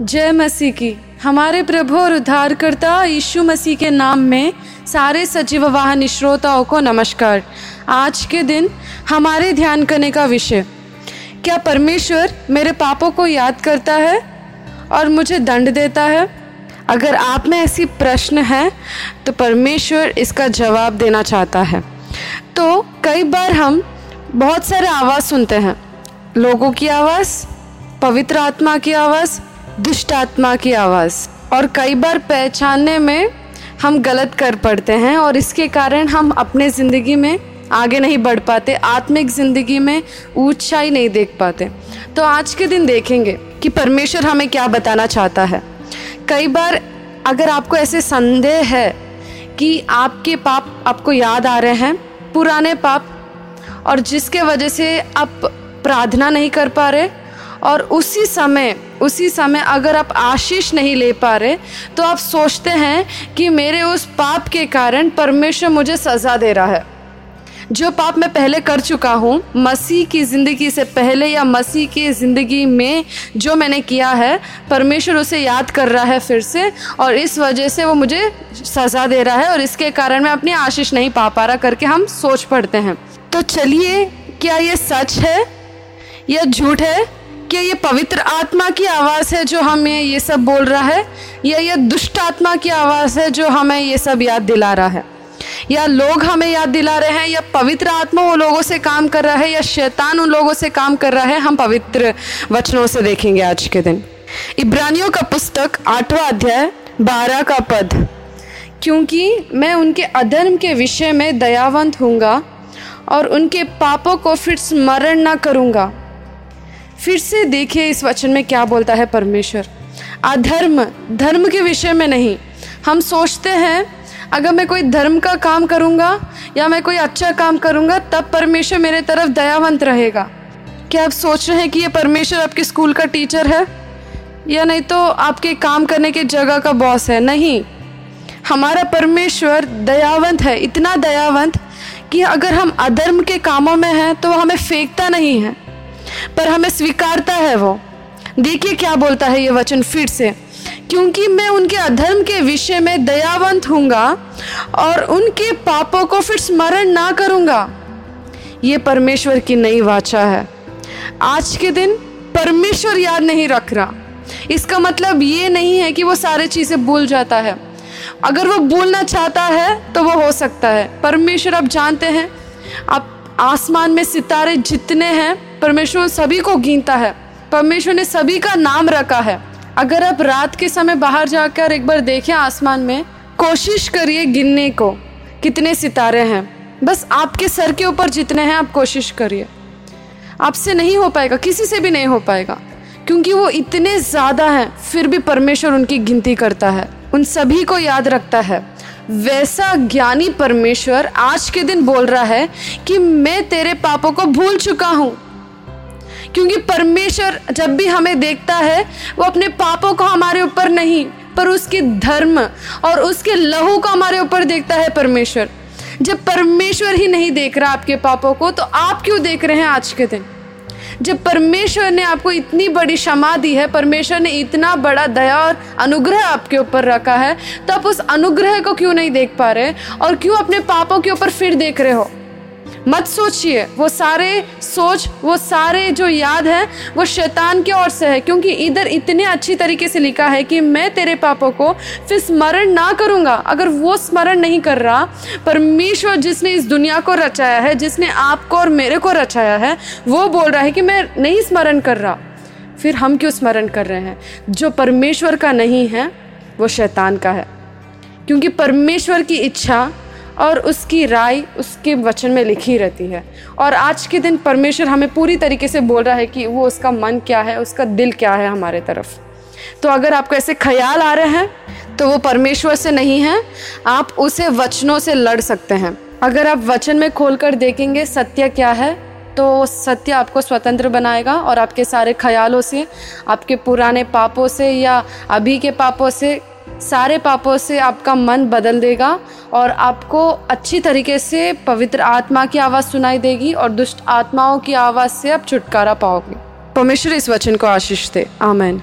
जय मसीह की। हमारे प्रभु और उद्धारकर्ता यीशु मसीह के नाम में सारे सजीव वाहन श्रोताओं को नमस्कार। आज के दिन हमारे ध्यान करने का विषय, क्या परमेश्वर मेरे पापों को याद करता है और मुझे दंड देता है? अगर आप में ऐसी प्रश्न है तो परमेश्वर इसका जवाब देना चाहता है। तो कई बार हम बहुत सारे आवाज़ सुनते हैं। लोगों की आवाज़, पवित्र आत्मा की आवाज़ दुष्ट आत्मा की आवाज़। और कई बार पहचानने में हम गलत कर पड़ते हैं और इसके कारण हम अपने ज़िंदगी में आगे नहीं बढ़ पाते, आत्मिक ज़िंदगी में ऊंचाई नहीं देख पाते। तो आज के दिन देखेंगे कि परमेश्वर हमें क्या बताना चाहता है। कई बार अगर आपको ऐसे संदेह है कि आपके पाप आपको याद आ रहे हैं, पुराने पाप, और जिसके वजह से आप प्रार्थना नहीं कर पा रहे और उसी समय उसी समय अगर आप आशीष नहीं ले पा रहे तो आप सोचते हैं कि मेरे उस पाप के कारण परमेश्वर मुझे सज़ा दे रहा है। जो पाप मैं पहले कर चुका हूँ, मसीह की ज़िंदगी से पहले या मसीह की ज़िंदगी में जो मैंने किया है, परमेश्वर उसे याद कर रहा है फिर से और इस वजह से वो मुझे सज़ा दे रहा है और इसके कारण मैं अपनी आशीष नहीं पा पा रहा करके हम सोच पड़ते हैं। तो चलिए, क्या ये सच है या झूठ है? क्या ये पवित्र आत्मा की आवाज़ है जो हमें ये सब बोल रहा है? या ये दुष्ट आत्मा की आवाज़ है जो हमें ये सब याद दिला रहा है? या लोग हमें याद दिला रहे हैं? या पवित्र आत्मा वो लोगों से काम कर रहा है? या शैतान उन लोगों से काम कर रहा है? हम पवित्र वचनों से देखेंगे आज के दिन। इब्रानियों का पुस्तक आठवां अध्याय, बारह का पद। क्योंकि मैं उनके अधर्म के विषय में दयावंत हूँगा और उनके पापों को फिर स्मरण ना करूँगा। फिर से देखिए इस वचन में क्या बोलता है परमेश्वर। अधर्म, धर्म के विषय में नहीं। हम सोचते हैं, अगर मैं कोई धर्म का काम करूँगा या मैं कोई अच्छा काम करूँगा, तब परमेश्वर मेरे तरफ़ दयावंत रहेगा। क्या आप सोच रहे हैं कि ये परमेश्वर आपके स्कूल का टीचर है? या नहीं तो आपके काम करने के जगह का बॉस है? नहीं। हमारा परमेश्वर दयावंत है, इतना दयावंत कि अगर हम अधर्म के कामों में हैं तो हमें फेंकता नहीं है। पर हमें स्वीकारता है वो। देखिए क्या बोलता है ये वचन फिर से। क्योंकि मैं उनके अधर्म के विषय में दयावंत हूँगा और उनके पापों को फिर स्मरण ना करूँगा। ये परमेश्वर की नई वाचा है। आज के दिन परमेश्वर याद नहीं रख रहा। इसका मतलब ये नहीं है कि वो सारे चीज़ें भूल जाता है। अगर वो भूलना चाहता है तो वो हो सकता है। परमेश्वर, आप जानते हैं, आप आसमान में सितारे जितने हैं, परमेश्वर सभी को गिनता है। परमेश्वर ने सभी का नाम रखा है। अगर आप रात के समय बाहर जाकर एक बार देखें आसमान में, कोशिश करिए गिनने को, कितने सितारे हैं। बस आपके सर के ऊपर जितने हैं, आप कोशिश करिए। आपसे नहीं हो पाएगा, किसी से भी नहीं हो पाएगा, क्योंकि वो इतने ज़्यादा हैं, फिर भी परमेश्वर उनकी गिनती करता है। उन सभी को याद रखता है। वैसा ज्ञानी परमेश्वर आज के दिन बोल रहा है कि मैं तेरे पापों को भूल चुका हूँ। क्योंकि परमेश्वर जब भी हमें देखता है, वो अपने पापों को हमारे ऊपर नहीं, पर उसके धर्म और उसके लहू को हमारे ऊपर देखता है परमेश्वर। जब परमेश्वर ही नहीं देख रहा आपके पापों को तो आप क्यों देख रहे हैं आज के दिन? जब परमेश्वर ने आपको इतनी बड़ी क्षमा दी है, परमेश्वर ने इतना बड़ा दया और अनुग्रह आपके ऊपर रखा है तो आप उस अनुग्रह को क्यों नहीं देख पा रहे और क्यों अपने पापों के ऊपर फिर देख रहे हो? मत सोचिए, वो सारे सोच, वो सारे जो याद है, वो शैतान की ओर से है, क्योंकि इधर इतने अच्छी तरीके से लिखा है कि मैं तेरे पापों को फिर स्मरण ना करूँगा। अगर वो स्मरण नहीं कर रहा, परमेश्वर जिसने इस दुनिया को रचाया है, जिसने आपको और मेरे को रचाया है, वो बोल रहा है कि मैं नहीं स्मरण कर रहा। फिर हम क्यों स्मरण कर रहे हैं? जो परमेश्वर का नहीं है, वो शैतान का है। क्योंकि परमेश्वर की इच्छा और उसकी राय उसके वचन में लिखी रहती है। और आज के दिन परमेश्वर हमें पूरी तरीके से बोल रहा है कि वो उसका मन क्या है, उसका दिल क्या है हमारे तरफ़। तो अगर आपको ऐसे ख्याल आ रहे हैं तो वो परमेश्वर से नहीं है, आप उसे वचनों से लड़ सकते हैं। अगर आप वचन में खोलकर देखेंगे सत्य क्या है तो सत्य आपको स्वतंत्र बनाएगा और आपके सारे ख्यालों से, आपके पुराने पापों से या अभी के पापों से सारे पापों से आपका मन बदल देगा और आपको अच्छी तरीके से पवित्र आत्मा की आवाज़ सुनाई देगी और दुष्ट आत्माओं की आवाज़ से आप छुटकारा पाओगे। परमेश्वर इस वचन को आशीष दे। आमेन।